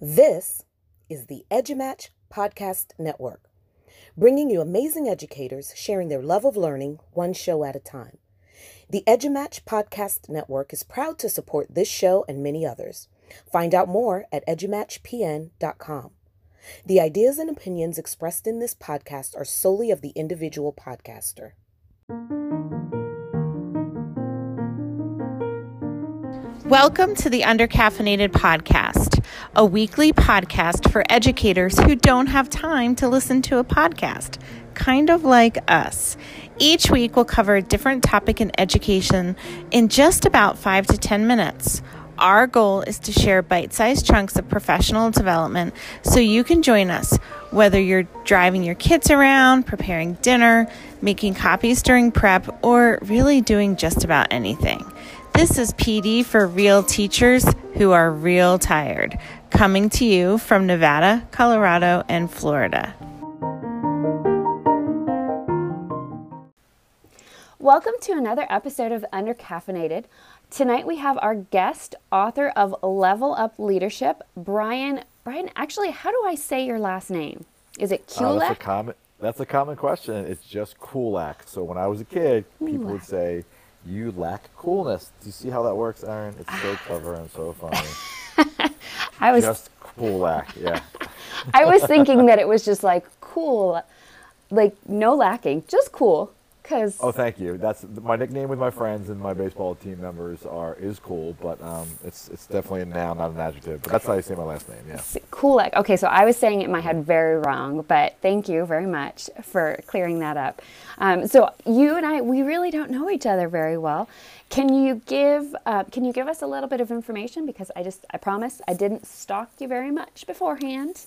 This is the EduMatch Podcast Network, bringing you amazing educators sharing their love of learning one show at a time. The EduMatch Podcast Network is proud to support this show and many others. Find out more at edumatchpn.com. The ideas and opinions expressed in this podcast are solely of the individual podcaster. Welcome to the Undercaffeinated Podcast, a weekly podcast for educators who don't have time to listen to a podcast, kind of like us. Each week, we'll cover a different topic in education in just about five to 10 minutes. Our goal is to share bite sized chunks of professional development so you can join us, whether you're driving your kids around, preparing dinner, making copies during prep, or really doing just about anything. This is PD for real teachers who are real tired, coming to you from Nevada, Colorado, and Florida. Welcome to another episode of Undercaffeinated. Tonight we have our guest, author of Level Up Leadership, Brian. Brian, actually, how do I say your last name? Is it Uh, Kulak? that's a common. That's a common question. It's just Kulak. So when I was a kid, people would say, "You lack coolness." Do you see how that works, Aaron? It's so clever and so funny. I was just cool lack, Yeah. I was thinking that it was just like cool, like no lacking, just cool. Cause Oh, thank you. That's my nickname with my friends and my baseball team members are is cool, but um, it's it's definitely a noun, not an adjective. But that's how you say my last name. Yeah. Kulak. Okay, so I was saying it in my head very wrong, but thank you very much for clearing that up. Um, so you and I, we really don't know each other very well. Can you give uh, Can you give us a little bit of information? Because I just, I promise, I didn't stalk you very much beforehand.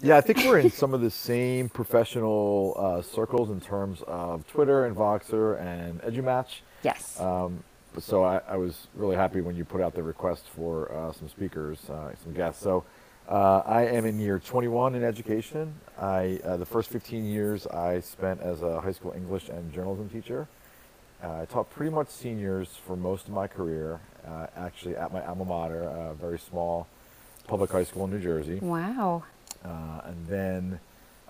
Yeah, I think we're in some of the same professional uh, circles in terms of Twitter and Voxer and EduMatch. Yes. Um, so I, I was really happy when you put out the request for uh, some speakers, uh, some guests. So uh, I am in year 21 in education. I uh, the first 15 years I spent as a high school English and journalism teacher. Uh, I taught pretty much seniors for most of my career, uh, actually at my alma mater, a very small public high school in New Jersey. wow. Uh, and then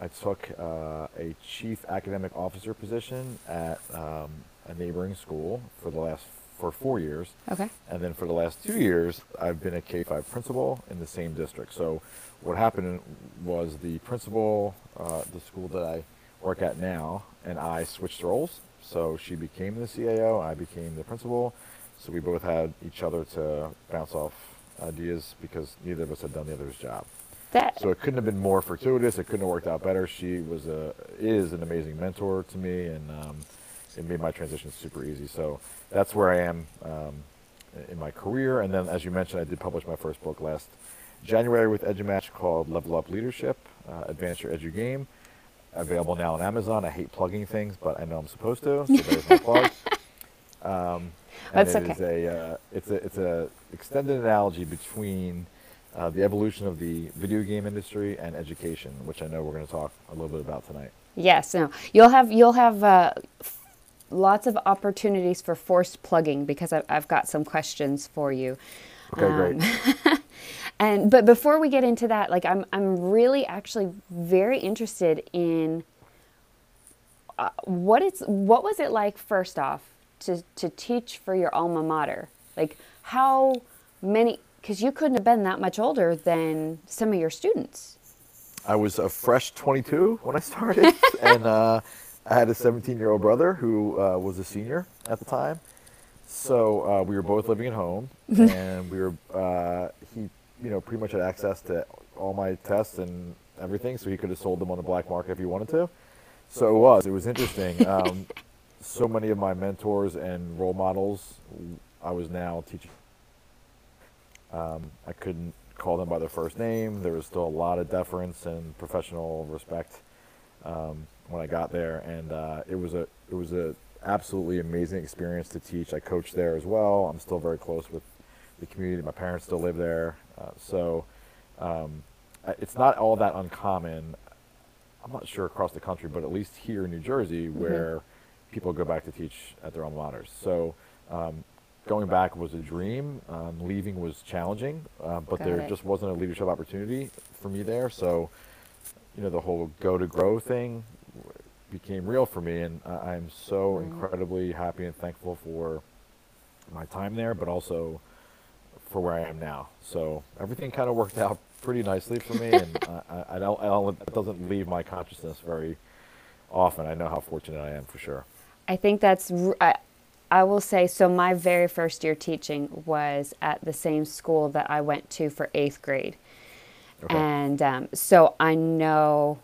I took uh, a chief academic officer position at um, a neighboring school for the last for four years. Okay. And then for the last two years, I've been a K-5 principal in the same district. So what happened was the principal, uh, the school that I work at now, and I switched roles. So she became the CAO, I became the principal. So we both had each other to bounce off ideas because neither of us had done the other's job. That So it couldn't have been more fortuitous. It couldn't have worked out better. She was a is an amazing mentor to me, and um, it made my transition super easy. So that's where I am um, in my career. And then, as you mentioned, I did publish my first book last January with EduMatch called Level Up Leadership: uh, Advance Your Edu Game. Available now on Amazon. I hate plugging things, but I know I'm supposed to, so there's my plug. Um, and That's it okay. is a uh, it's a it's a extended analogy between uh, the evolution of the video game industry and education, which I know we're going to talk a little bit about tonight. yes. No. You'll have you'll have uh, f- lots of opportunities for forced plugging because I've, I've got some questions for you. Okay, great. And but before we get into that, like I'm I'm really actually very interested in uh, what it's what was it like first off to to teach for your alma mater? Like how many cuz you couldn't have been that much older than some of your students. I was a fresh 22 when I started, and uh, I had a 17 year old brother who uh, was a senior at the time. So uh, we were both living at home, and we were uh, he, you know, pretty much had access to all my tests and everything, so he could have sold them on the black market if he wanted to. So it was. It was interesting. Um, so many of my mentors and role models, I was now teaching. Um, I couldn't call them by their first name. There was still a lot of deference and professional respect um, when I got there, and uh, it was a it was a absolutely amazing experience to teach. I coached there as well. I'm still very close with the community. My parents still live there, uh, so um, it's not all that uncommon. I'm not sure across the country, but at least here in New Jersey, where people go back to teach at their alma maters. So um, going back was a dream. Um, leaving was challenging, uh, but Got there it. just wasn't a leadership opportunity for me there. So, you know, the whole go to grow thing became real for me, and I I'm so incredibly happy and thankful for my time there, but also for where I am now. So everything kind of worked out pretty nicely for me, and I, I, I don't, I don't, it doesn't leave my consciousness very often. I know how fortunate I am for sure. I think that's, I, I will say, so my very first year teaching was at the same school that I went to for eighth grade. Okay. And um, so I know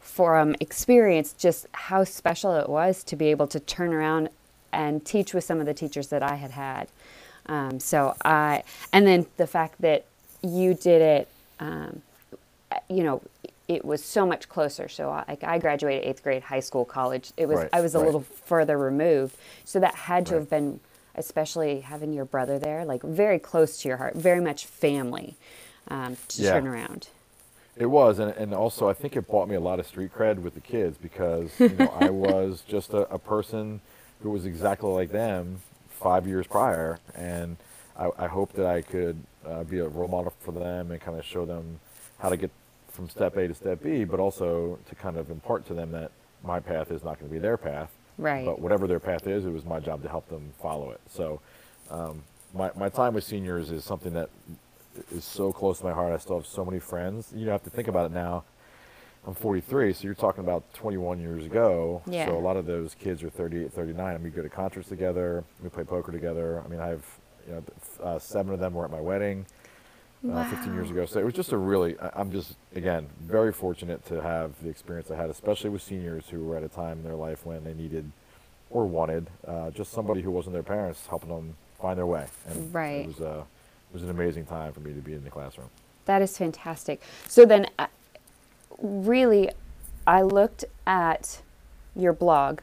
from experience just how special it was to be able to turn around and teach with some of the teachers that I had had. Um, so I, and then the fact that you did it, um, you know, it was so much closer. So I, like I graduated eighth grade, high school, college. It was Right, I was a right. little further removed. So that had to Right. have been, especially having your brother there, like very close to your heart, very much family um, to Yeah. turn around. It was, and, and also I think it bought me a lot of street cred with the kids because you know I was just a, a person who was exactly like them five years prior, and I, I hope that I could uh, be a role model for them and kind of show them how to get from step A to step B, but also to kind of impart to them that my path is not going to be their path, Right. But whatever their path is, it was my job to help them follow it. So um, my my time with seniors is something that is so close to my heart. I still have so many friends. You have to think about it now. I'm 43, so you're talking about 21 years ago. Yeah. So a lot of those kids are 38, 39. And we go to concerts together. We play poker together. I mean, I have, you know, uh, seven of them were at my wedding uh, 15 years ago. So it was just a really, I'm just, again, very fortunate to have the experience I had, especially with seniors who were at a time in their life when they needed or wanted uh, just somebody who wasn't their parents helping them find their way. And Right. It was, uh, it was an amazing time for me to be in the classroom. That is fantastic. So then, uh, really, I looked at your blog,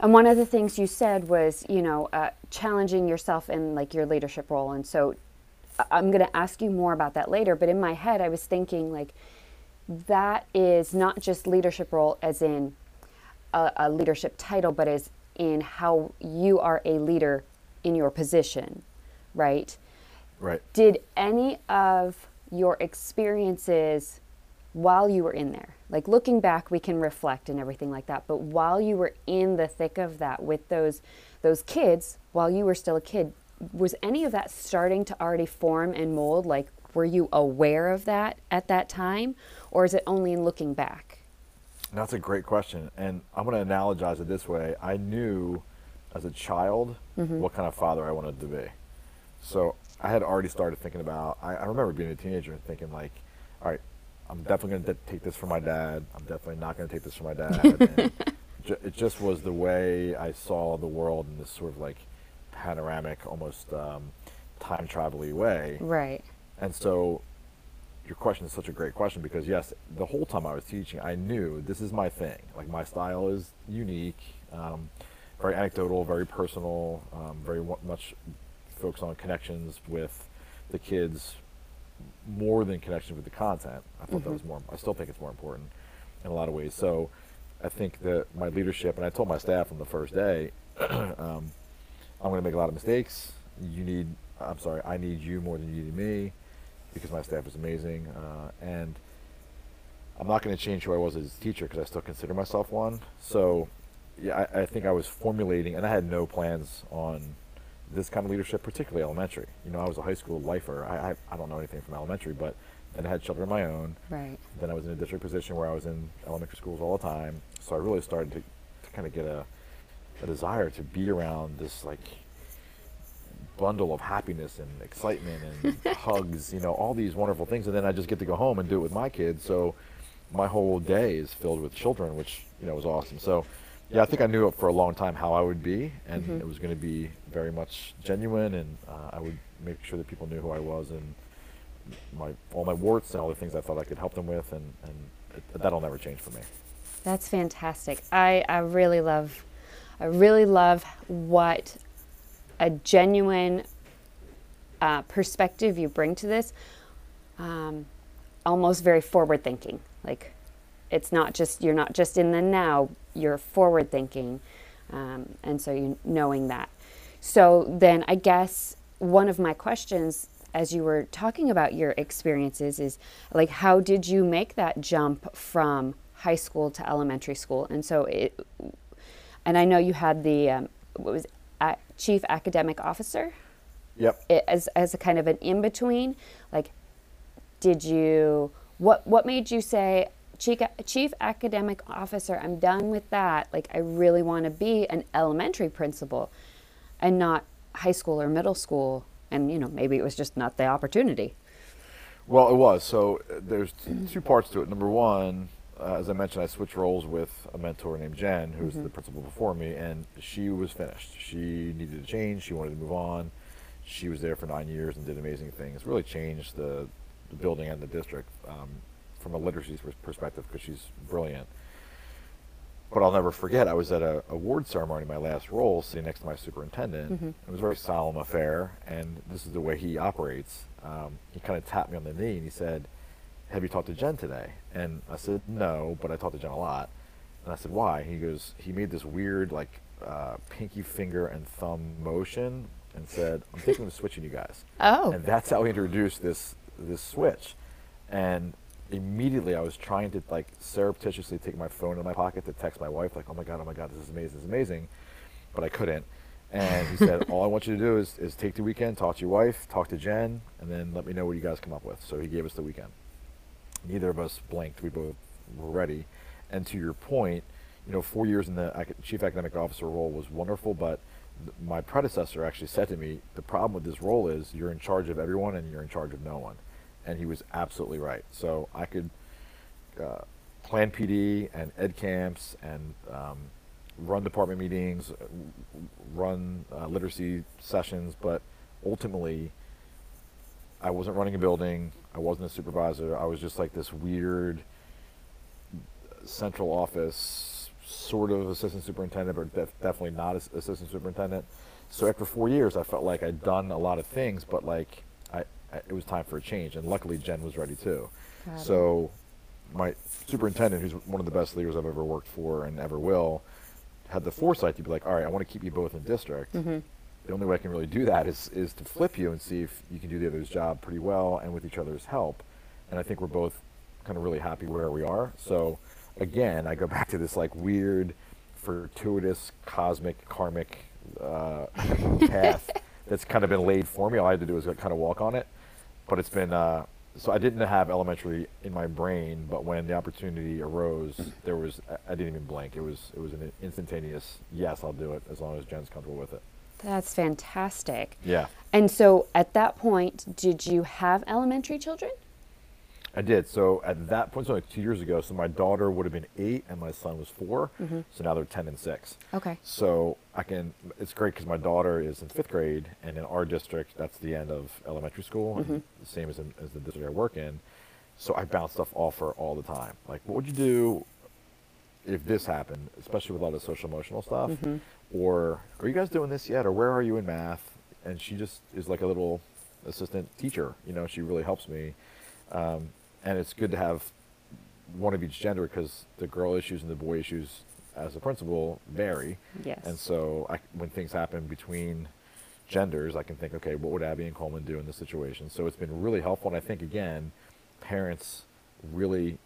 and one of the things you said was, you know, uh, challenging yourself in like your leadership role. And so, I'm going to ask you more about that later. But in my head, I was thinking like, that is not just leadership role as in a, a leadership title, but as in how you are a leader in your position, right? Right. did any of your experiences while you were in there like looking back we can reflect and everything like that but while you were in the thick of that with those those kids while you were still a kid was any of that starting to already form and mold like were you aware of that at that time or is it only in looking back That's a great question. And I'm going to analogize it this way. I knew as a child mm-hmm. what kind of father I wanted to be. So I had already started thinking about, I, I remember being a teenager and thinking, like, all right, I'm definitely going to take this from my dad. I'm definitely not going to take this from my dad. and ju- it just was the way I saw the world in this sort of like panoramic, almost um, time travel way. right And so your question is such a great question because yes, the whole time I was teaching, I knew this is my thing. Like my style is unique, um, very anecdotal, very personal, um, very much focused on connections with the kids more than connections with the content. I thought that was more. I still think it's more important in a lot of ways. So I think that my leadership, and I told my staff on the first day, um, I'm going to make a lot of mistakes. You need, I'm sorry, I need you more than you need me because my staff is amazing. Uh, and I'm not going to change who I was as a teacher because I still consider myself one. So, yeah, I, I think I was formulating, and I had no plans on this kind of leadership, particularly elementary. You know, I was a high school lifer. I, I, I don't know anything from elementary, but then I had children of my own. right Then I was in a district position where I was in elementary schools all the time. So I really started to, to kind of get a, a desire to be around this like bundle of happiness and excitement and hugs, you know, all these wonderful things. And then I just get to go home and do it with my kids. So my whole day is filled with children, which, you know, was awesome. So yeah, I think I knew it for a long time how I would be, and it was going to be very much genuine, and uh, I would make sure that people knew who I was and my all my warts and all the things I thought I could help them with, and, and it, that'll never change for me. That's fantastic. I, I really love I really love what a genuine uh, perspective you bring to this. Um, almost very forward thinking. Like it's not just you're not just in the now. You're forward thinking, um, and so you knowing that. So then I guess one of my questions as you were talking about your experiences is like how did you make that jump from high school to elementary school? And so it and I know you had the um, what was chief academic officer Yep. it, as as a kind of an in between. Like, did you what what made you say chief chief academic officer? I'm done with that. Like, I really want to be an elementary principal, and not high school or middle school. And you know, maybe it was just not the opportunity. Well, it was. So uh, there's two parts to it. Number one, uh, as I mentioned, I switched roles with a mentor named Jen, who was the principal before me, and she was finished. She needed to change. She wanted to move on. She was there for nine years and did amazing things. Really changed the, the building and the district um, from a literacy perspective because she's brilliant. But I'll never forget, I was at a award ceremony, my last role, sitting next to my superintendent. It was a very solemn affair, and this is the way he operates. Um, he kind of tapped me on the knee and he said, Have you talked to Jen today? And I said, No, but I talked to Jen a lot. And I said, Why? He goes, He made this weird, like, uh, pinky finger and thumb motion and said, I'm thinking of switching you guys. Oh. And that's how we introduced this this switch. And immediately I was trying to like surreptitiously take my phone in my pocket to text my wife, like, oh my God, oh my God, this is amazing, this is amazing. But I couldn't. And he said, all I want you to do is, is take the weekend, talk to your wife, talk to Jen, and then let me know what you guys come up with. So he gave us the weekend. Neither of us blinked. We both were ready. And to your point, you know, four years in the chief academic officer role was wonderful, but my predecessor actually said to me, the problem with this role is you're in charge of everyone and you're in charge of no one. And he was absolutely right. So I could uh, plan PD and ed camps and um, run department meetings, uh, run uh, literacy sessions, but ultimately, I wasn't running a building. I wasn't a supervisor. I was just like this weird central office sort of assistant superintendent, but def- definitely not as assistant superintendent. So after four years, I felt like I'd done a lot of things, but like I, I it was time for a change. And luckily, Jen was ready too. Got it. so my superintendent, who's one of the best leaders I've ever worked for and ever will, had the foresight to be like, all right, I want to keep you both in district. Mm-hmm. The only way I can really do that is is to flip you and see if you can do the other's job pretty well and with each other's help. And I think we're both kind of really happy where we are. So again, I go back to this like weird, fortuitous, cosmic, karmic uh, path that's kind of been laid for me. All I had to do was kind of walk on it. But it's been uh, so I didn't have elementary in my brain, but when the opportunity arose, there was I- didn't even blink. It was it was an instantaneous yes, I'll do it as long as Jen's comfortable with it. That's fantastic. Yeah. And so at that point, did you have elementary children? I did. So at that point, so like two years ago, so my daughter would have been eight and my son was 4 mm-hmm. So now they're 10 and six. Okay. So I can, it's great because my daughter is in fifth grade and in our district, that's the end of elementary school, and the same as, in, as the district I work in. So I bounce stuff off her all the time. Like, what would you do if this happened, especially with a lot of social emotional stuff? Or are you guys doing this yet? Or where are you in math? And she just is like a little assistant teacher. You know, she really helps me. Um, and it's good to have one of each gender because the girl issues and the boy issues as a principal vary. Yes. And so I, when things happen between genders, I can think, okay, what would Abby and Coleman do in this situation? So it's been really helpful. And I think, again, parents really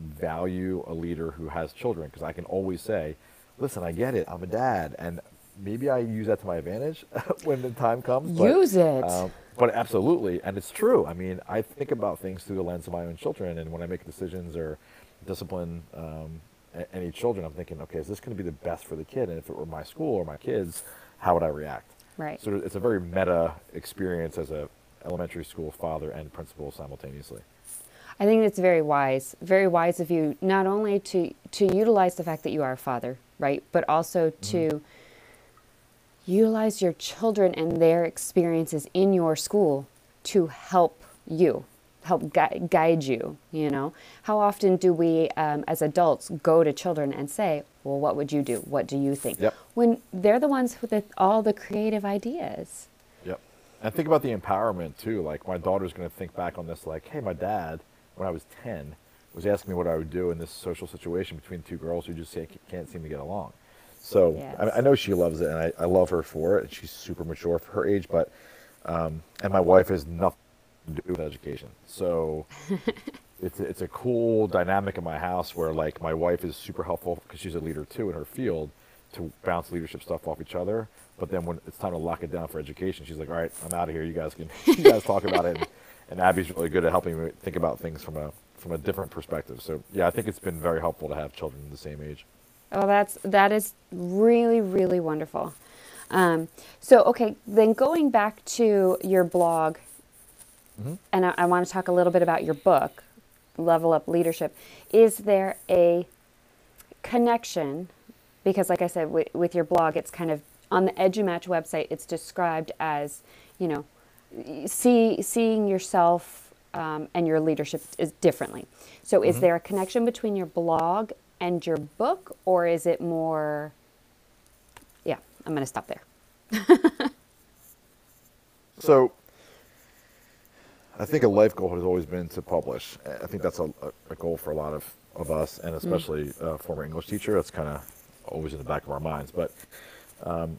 value a leader who has children because I can always say, listen, I get it. I'm a dad. And maybe I use that to my advantage when the time comes. but, Use it. um, but absolutely. And it's true. I mean, I think about things through the lens of my own children. And when I make decisions or discipline um, any children, I'm thinking, okay, is this going to be the best for the kid? And if it were my school or my kids, how would I react? Right. So it's a very meta experience as a elementary school father and principal simultaneously. I think it's very wise, very wise of you not only to to utilize the fact that you are a father, right, but also to utilize your children and their experiences in your school to help you, help gui- guide you. You know, how often do we, um, as adults, go to children and say, "Well, what would you do? What do you think?" Yep. When they're the ones with the, all the creative ideas. Yep. And think about the empowerment too. Like my daughter's going to think back on this like, hey, my dad, when I was 10, was asking me what I would do in this social situation between two girls who just say, can't seem to get along. So Yes. I, I know she loves it, and I, I love her for it. And she's super mature for her age, but um, and my wife has nothing to do with education. So it's a, it's a cool dynamic in my house where like my wife is super helpful because she's a leader too in her field to bounce leadership stuff off each other. But then when it's time to lock it down for education, she's like, "All right, I'm out of here. You guys can you guys talk about it." And, and Abby's really good at helping me think about things from a from a different perspective. So yeah, I think it's been very helpful to have children the same age. Oh, that's that is really really wonderful. Um, so okay, then going back to your blog, and I, I want to talk a little bit about your book, Level Up Leadership. Is there a connection? Because, like I said, with, with your blog, it's kind of on the EduMatch website. It's described as you know, see seeing yourself um, and your leadership is differently. So, is there a connection between your blog and your book, or is it more? Yeah, I'm going to stop there. So I think a life goal has always been to publish. I think that's a, a- a goal for a lot of, of us, and especially a former English teacher. That's kind of always in the back of our minds. But um,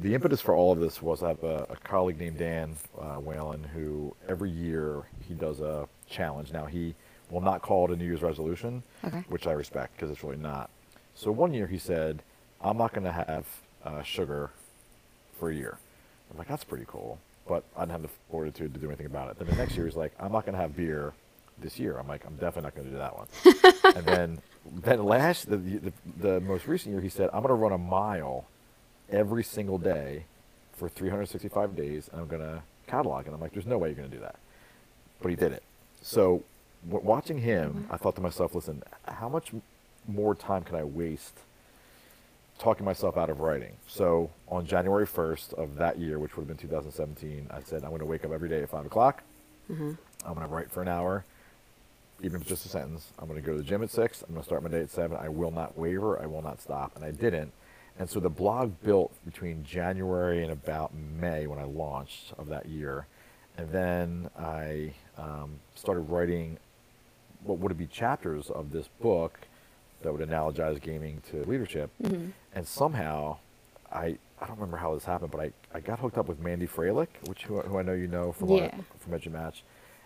the impetus for all of this was I have a, a colleague named Dan uh, Whalen who every year he does a challenge. Now he will not call it a New Year's resolution, Okay. which I respect because it's really not. So one year he said, "I'm not going to have uh, sugar for a year." I'm like, "That's pretty cool," but I didn't have the fortitude to do anything about it. Then the next year he's like, "I'm not going to have beer this year." I'm like, "I'm definitely not going to do that one." and then, then last the, the the most recent year he said, "I'm going to run a mile every single day for 365 days, and I'm going to catalog." And I'm like, "There's no way you're going to do that," but he did it. So, w- watching him, mm-hmm. I thought to myself, "Listen, how much more time can I waste?" talking myself out of writing. So on January 1st of that year, which would have been 2017, I said, I'm going to wake up every day at 5 o'clock. Mm-hmm. I'm going to write for an hour, even if it's just a sentence. I'm going to go to the gym at 6. I'm going to start my day at 7. I will not waver. I will not stop. And I didn't. And so the blog built between January and about May when I launched of that year. And then I um, started writing what would be chapters of this book that would analogize gaming to leadership. And somehow, I I don't remember how this happened, but I, I got hooked up with Mandy Froehlich, which who, who I know you know from Yeah. our, from EduMatch.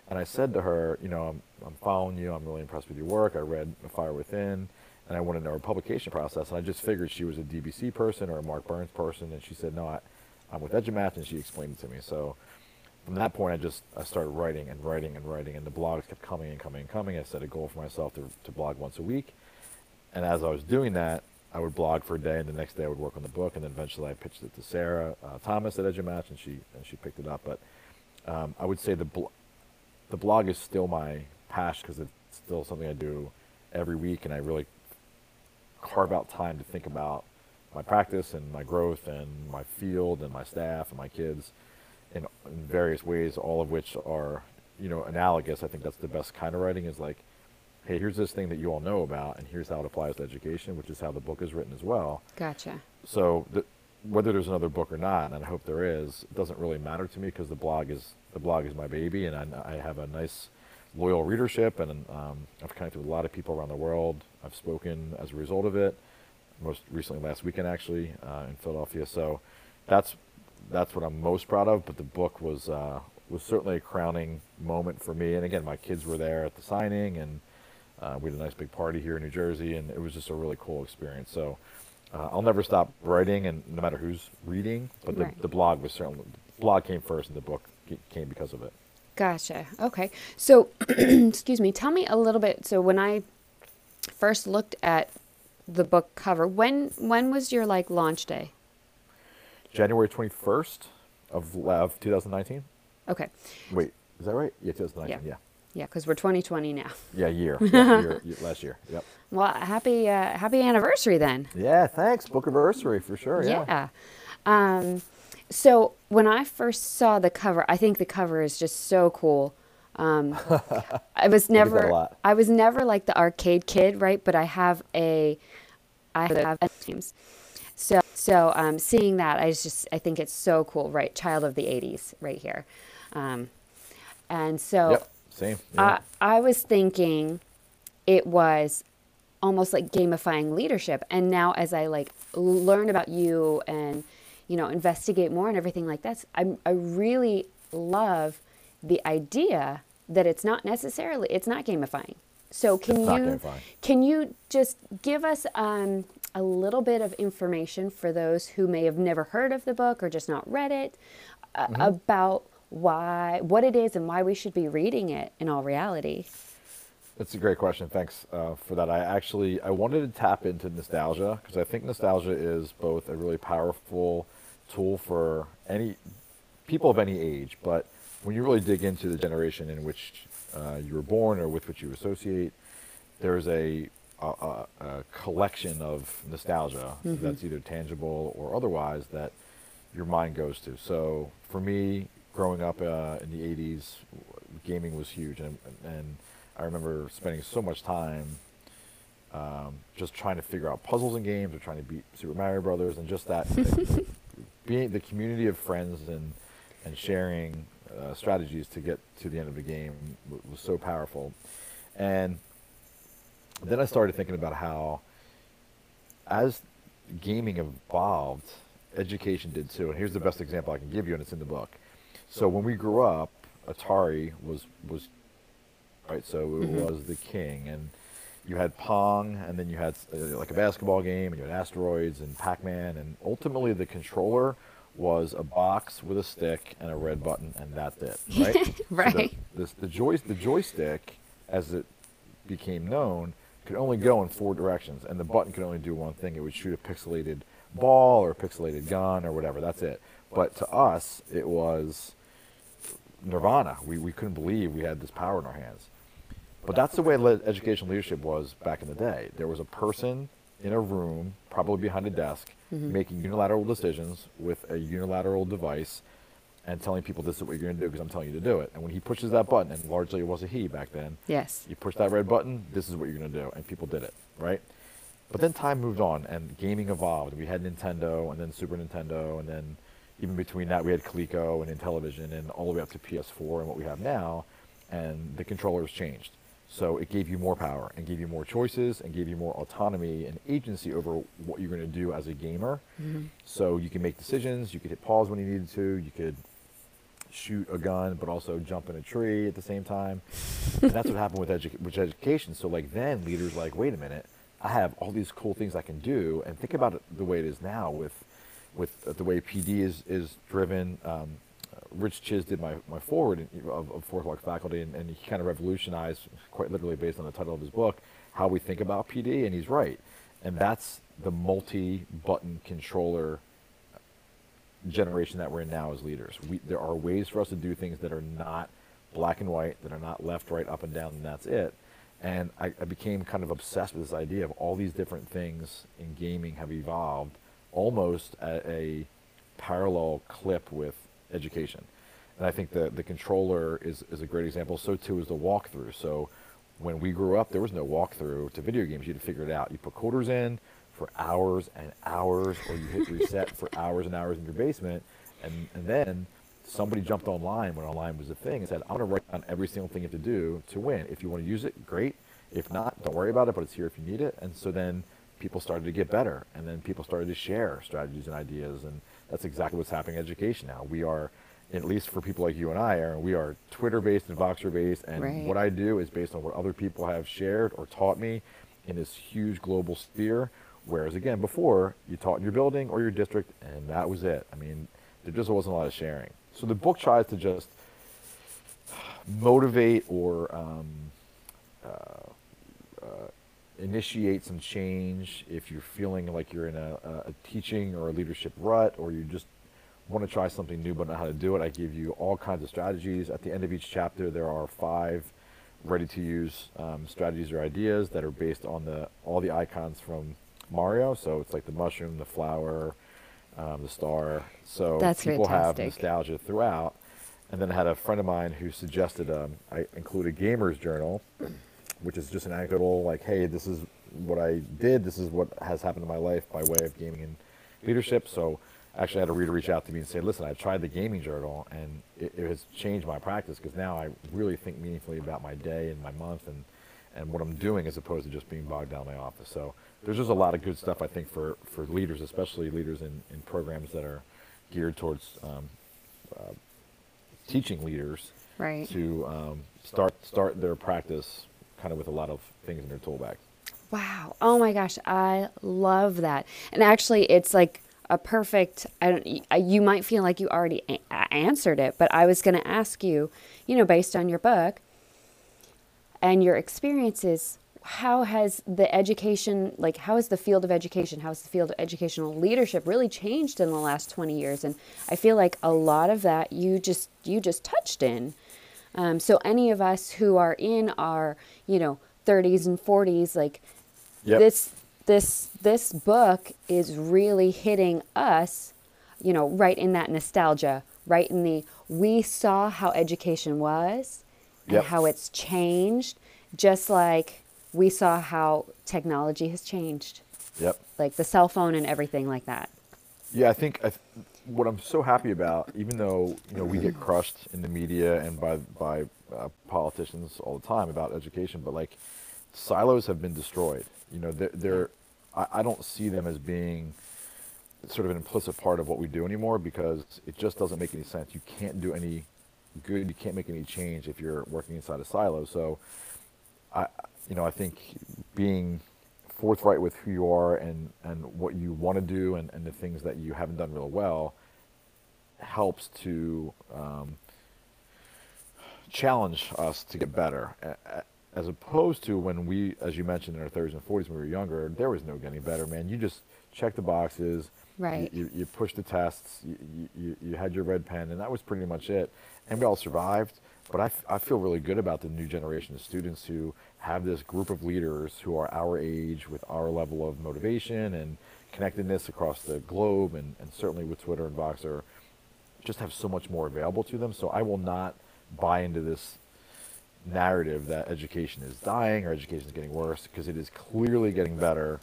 And I said to her, you know, I'm, I'm following you. I'm really impressed with your work. I read Fire Within, and I want to know her publication process. And I just figured she was a DBC person or a Mark Burns person. And she said, no, I, I'm with EduMatch, and she explained it to me. So from that point, I just I started writing and writing and writing, and the blogs kept coming and coming and coming. I set a goal for myself to, to blog once a week, and as I was doing that, I would blog for a day, and the next day I would work on the book, and then eventually I pitched it to Sarah uh, Thomas at EduMatch, and she and she picked it up. But um, I would say the bl- the blog is still my passion because it's still something I do every week, and I really carve out time to think about my practice and my growth and my field and my staff and my kids in, in various ways, all of which are, you know, analogous. I think that's the best kind of writing is like, hey, here's this thing that you all know about, and here's how it applies to education, which is how the book is written as well. Gotcha. So the, whether there's another book or not, and I hope there is, it doesn't really matter to me because the blog is the blog is my baby, and I, I have a nice, loyal readership, and um, I've connected with a lot of people around the world. I've spoken as a result of it. Most recently, last weekend actually uh, in Philadelphia. So that's that's what I'm most proud of. But the book was uh, was certainly a crowning moment for me. And again, my kids were there at the signing, and uh, we had a nice big party here in New Jersey, and it was just a really cool experience. So uh, I'll never stop writing, and no matter who's reading. But the, Right. the blog was certainly the blog came first, and the book came because of it. Gotcha. Okay. So, excuse me. Tell me a little bit. So, when I first looked at the book cover, when when was your like launch day? January 21st of, of 2019. Okay. Wait, is that right? Yeah, 2019. Yeah. Yeah, because we're 2020 now. Yeah, year. Yeah, year, year. Last year. Yep. Well, happy uh, happy anniversary then. Yeah, thanks. Book anniversary for sure. Yeah. Yeah. Um, so when I first saw the cover, I think the cover is just so cool. Um, I was never. I was never like the arcade kid, right? But I have a, I have games. So, so um, seeing that, I just, I think it's so cool, right? Child of the '80s, right here. Um, and so Yep. Same. Yeah. I, I was thinking it was almost like gamifying leadership. And now as I like learn about you and you know investigate more and everything like that i i really love the idea that it's not necessarily it's not gamifying so can It's you can you just give us um, a little bit of information for those who may have never heard of the book or just not read it uh, Mm-hmm. about why what it is and why we should be reading it in all reality That's a great question. Thanks uh, for that. I actually I wanted to tap into nostalgia because I think nostalgia is both a really powerful tool for any people of any age, but when you really dig into the generation in which uh, you were born or with which you associate, there's a a, a, a collection of nostalgia that's either tangible or otherwise that your mind goes to. So for me, growing up uh, in the 80s, gaming was huge, and, and I remember spending so much time um, just trying to figure out puzzles in games or trying to beat Super Mario Brothers, and just that being the community of friends and and sharing uh, strategies to get to the end of the game w- was so powerful. And then I started thinking about how, as gaming evolved, education did too. And here's the best example I can give you, and it's in the book. So when we grew up, Atari was was right. So it was the king, and you had Pong, and then you had uh, like a basketball game, and you had Asteroids and Pac-Man, and ultimately the controller was a box with a stick and a red button, and that's it. Right. So the- Right. this, the joy the joystick, as it became known, could only go in four directions, and the button could only do one thing. It would shoot a pixelated ball or a pixelated gun or whatever. That's it. But to us, it was nirvana. We, we couldn't believe we had this power in our hands. But that's the way le- educational leadership was back in the day. There was a person in a room, probably behind a desk, mm-hmm. making unilateral decisions with a unilateral device and telling people this is what you're going to do because I'm telling you to do it. And when he pushes that button, and largely it was a he back then, yes you push that red button, this is what you're going to do. And people did it, right? But then time moved on and gaming evolved. We had Nintendo and then Super Nintendo and then even between that we had Coleco and Intellivision and all the way up to PS4 and what we have now. And the controllers changed. So it gave you more power and gave you more choices and gave you more autonomy and agency over what you're going to do as a gamer. So you can make decisions. You could hit pause when you needed to. You could shoot a gun, but also jump in a tree at the same time. and that's what happened with, edu- with education. So like then leaders like, wait a minute, I have all these cool things I can do, and think about it the way it is now with with the way PD is is driven. Um, Rich Czyz did my, my forward of, of Four O'Clock Faculty, and, and he kind of revolutionized, quite literally based on the title of his book, how we think about PD, and he's right. And that's the multi-button controller generation that we're in now as leaders. We, there are ways for us to do things that are not black and white, that are not left, right, up and down, and that's it. And I, I became kind of obsessed with this idea of all these different things in gaming have evolved almost at a parallel clip with education. And I think the, the controller is, is a great example. So too is the walkthrough. So when we grew up, there was no walkthrough to video games. You had to figure it out. You put quarters in for hours and hours, or you hit reset for hours and hours in your basement. And, and then somebody jumped online when online was a thing and said, I'm going to write down every single thing you have to do to win. If you want to use it, great. If not, don't worry about it, but it's here if you need it. And so then people started to get better. And then people started to share strategies and ideas. And that's exactly what's happening in education now. We are, at least for people like you and I, Aaron, we are Twitter based and Voxer based. And Right. what I do is based on what other people have shared or taught me in this huge global sphere. Whereas again, before you taught in your building or your district, and that was it. I mean, there just wasn't a lot of sharing. So the book tries to just motivate or um, uh, uh, initiate some change if you're feeling like you're in a, a teaching or a leadership rut or you just want to try something new but not how to do it. I give you all kinds of strategies. At the end of each chapter, there are five ready to use um, strategies or ideas that are based on the all the icons from Mario. So it's like the mushroom, the flower, um, the star. So That's people have nostalgia throughout. And then I had a friend of mine who suggested um, I include a gamer's journal, which is just an anecdotal, like, hey, this is what I did. This is what has happened in my life by way of gaming and leadership. So actually, I had a reader reach out to me and say, listen, I tried the gaming journal, and it, it has changed my practice because now I really think meaningfully about my day and my month and and what I'm doing as opposed to just being bogged down in my office. So there's just a lot of good stuff I think for, for leaders, especially leaders in, in programs that are geared towards um, uh, teaching leaders Right. to um, start start their practice kind of with a lot of things in their tool bag. Wow. Oh my gosh, I love that. And actually, it's like a perfect. I don't. Uh, you might feel like you already a- answered it, but I was going to ask you. You know, based on your book and your experiences, how has the education, like, how has the field of education, how has the field of educational leadership really changed in the last twenty years? And I feel like a lot of that you just you just touched in. Um, so any of us who are in our, you know, 30s and 40s, like Yep. this this this book is really hitting us, you know, right in that nostalgia, right in the we saw how education was and Yep. how it's changed, just like we saw how technology has changed, Yep. like the cell phone and everything like that. Yeah, I think I th- what I'm so happy about, even though you know we get crushed in the media and by by uh, politicians all the time about education, but like silos have been destroyed. You know, they're, they're I, I don't see them as being sort of an implicit part of what we do anymore because it just doesn't make any sense. You can't do any good, you can't make any change if you're working inside a silo. So, I, you know, I think being forthright with who you are and, and what you want to do and, and the things that you haven't done real well helps to um, challenge us to get better. As opposed to when we, as you mentioned, in our 30s and 40s when we were younger, there was no getting better, man. You just check the boxes. Right. You, you pushed the tests. You, you- you, you had your red pen, and that was pretty much it. And we all survived. But I, f- I feel really good about the new generation of students who have this group of leaders who are our age with our level of motivation and connectedness across the globe, and, and certainly with Twitter and Voxer, just have so much more available to them. So I will not buy into this narrative that education is dying or education is getting worse because it is clearly getting better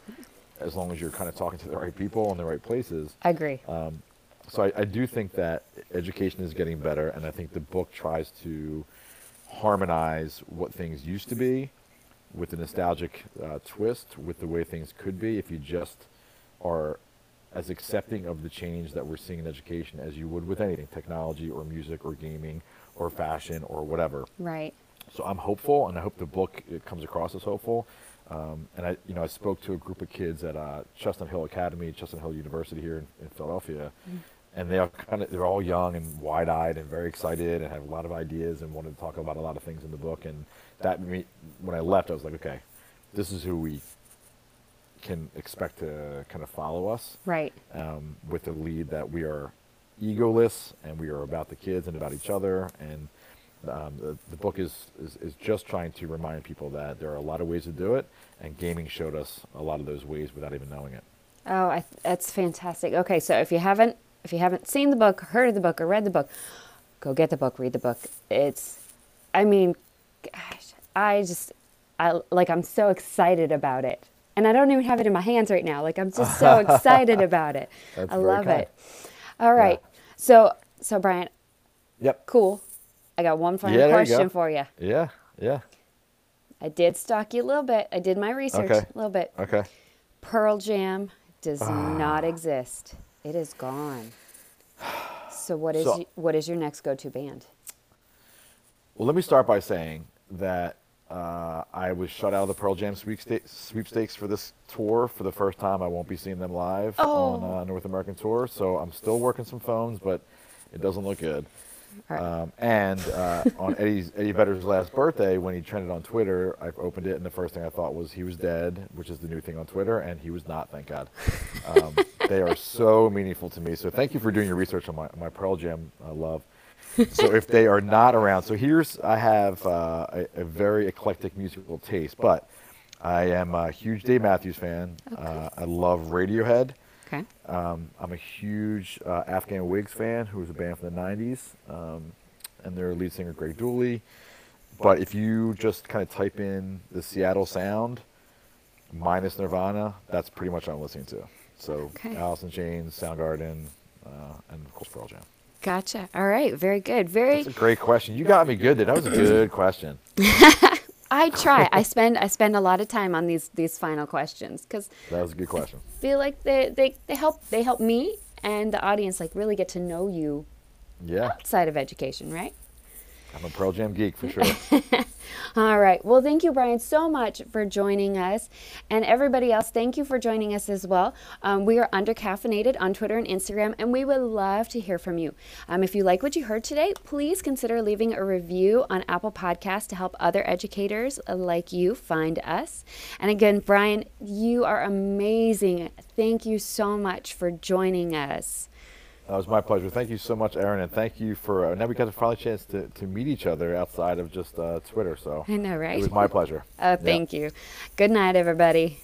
as long as you're kind of talking to the right people in the right places. I agree. Um, so I, I do think that education is getting better, and I think the book tries to harmonize what things used to be with a nostalgic uh, twist with the way things could be if you just are as accepting of the change that we're seeing in education as you would with anything technology or music or gaming or fashion or whatever right. so I'm hopeful, and I hope the book it comes across as hopeful. Um, and I, you know, I spoke to a group of kids at uh, Chestnut Hill Academy, Chestnut Hill University here in, in Philadelphia, and they are kind of they're all young and wide-eyed and very excited and have a lot of ideas and wanted to talk about a lot of things in the book. And that me, when I left, I was like, okay, this is who we can expect to kind of follow us Right. um, with the lead that we are egoless and we are about the kids and about each other. And um, the, the book is, is, is just trying to remind people that there are a lot of ways to do it, and gaming showed us a lot of those ways without even knowing it. Oh, I, that's fantastic. Okay, so if you haven't if you haven't seen the book, heard of the book, or read the book, go get the book, read the book. It's, I mean, gosh, I just, I like I'm so excited about it, and I don't even have it in my hands right now. Like I'm just so excited about it. That's I love kind. it. All right, so so Brian, Yep. cool. I got one final Yeah, there you question for you. Yeah. Yeah. I did stalk you a little bit. I did my research Okay. a little bit. Okay. Pearl Jam does Ah. not exist. It is gone. So what is So- y- what is your next go-to band? Well, let me start by saying that uh, I was shut out of the Pearl Jam sweepstakes for this tour for the first time. I won't be seeing them live on Oh. uh, North American tour, so I'm still working some phones, but it doesn't look good. Right. Um, and uh, on Eddie's, Eddie Vedder's last birthday, when he trended on Twitter, I opened it, and the first thing I thought was he was dead, which is the new thing on Twitter, and he was not, thank God. Um, they are so meaningful to me. So thank you for doing your research on my, my Pearl Jam uh, love. So if they are not around, so here's I have uh, a, a very eclectic musical taste, but I am a huge Dave Matthews fan. Uh, I love Radiohead. Okay. Um, I'm a huge uh, Afghan Whigs fan, who was a band from the 90s, um, and their lead singer, Greg Dulli. But if you just kind of type in the Seattle sound minus Nirvana, that's pretty much what I'm listening to. So Okay. Alice in Chains, Soundgarden, uh, and of course Pearl Jam. Gotcha. All right. Very good. Very That's a great question. You got me good. That was a good question. I try. I spend I spend a lot of time on these these final questions because That was a good question. feel like they, they they help they help me and the audience like really get to know you Yeah, outside of education, right? I'm a Pearl Jam geek for sure. All right. Well, thank you, Brian, so much for joining us. And everybody else, thank you for joining us as well. Um, we are undercaffeinated on Twitter and Instagram, and we would love to hear from you. Um, if you like what you heard today, please consider leaving a review on Apple Podcasts to help other educators like you find us. And again, Brian, you are amazing. Thank you so much for joining us. That was my pleasure. Thank you so much, Aaron, and thank you for. Uh, now we got a final chance to, to meet each other outside of just uh, Twitter. So I know, right? It was my pleasure. oh, thank yeah. you. Good night, everybody.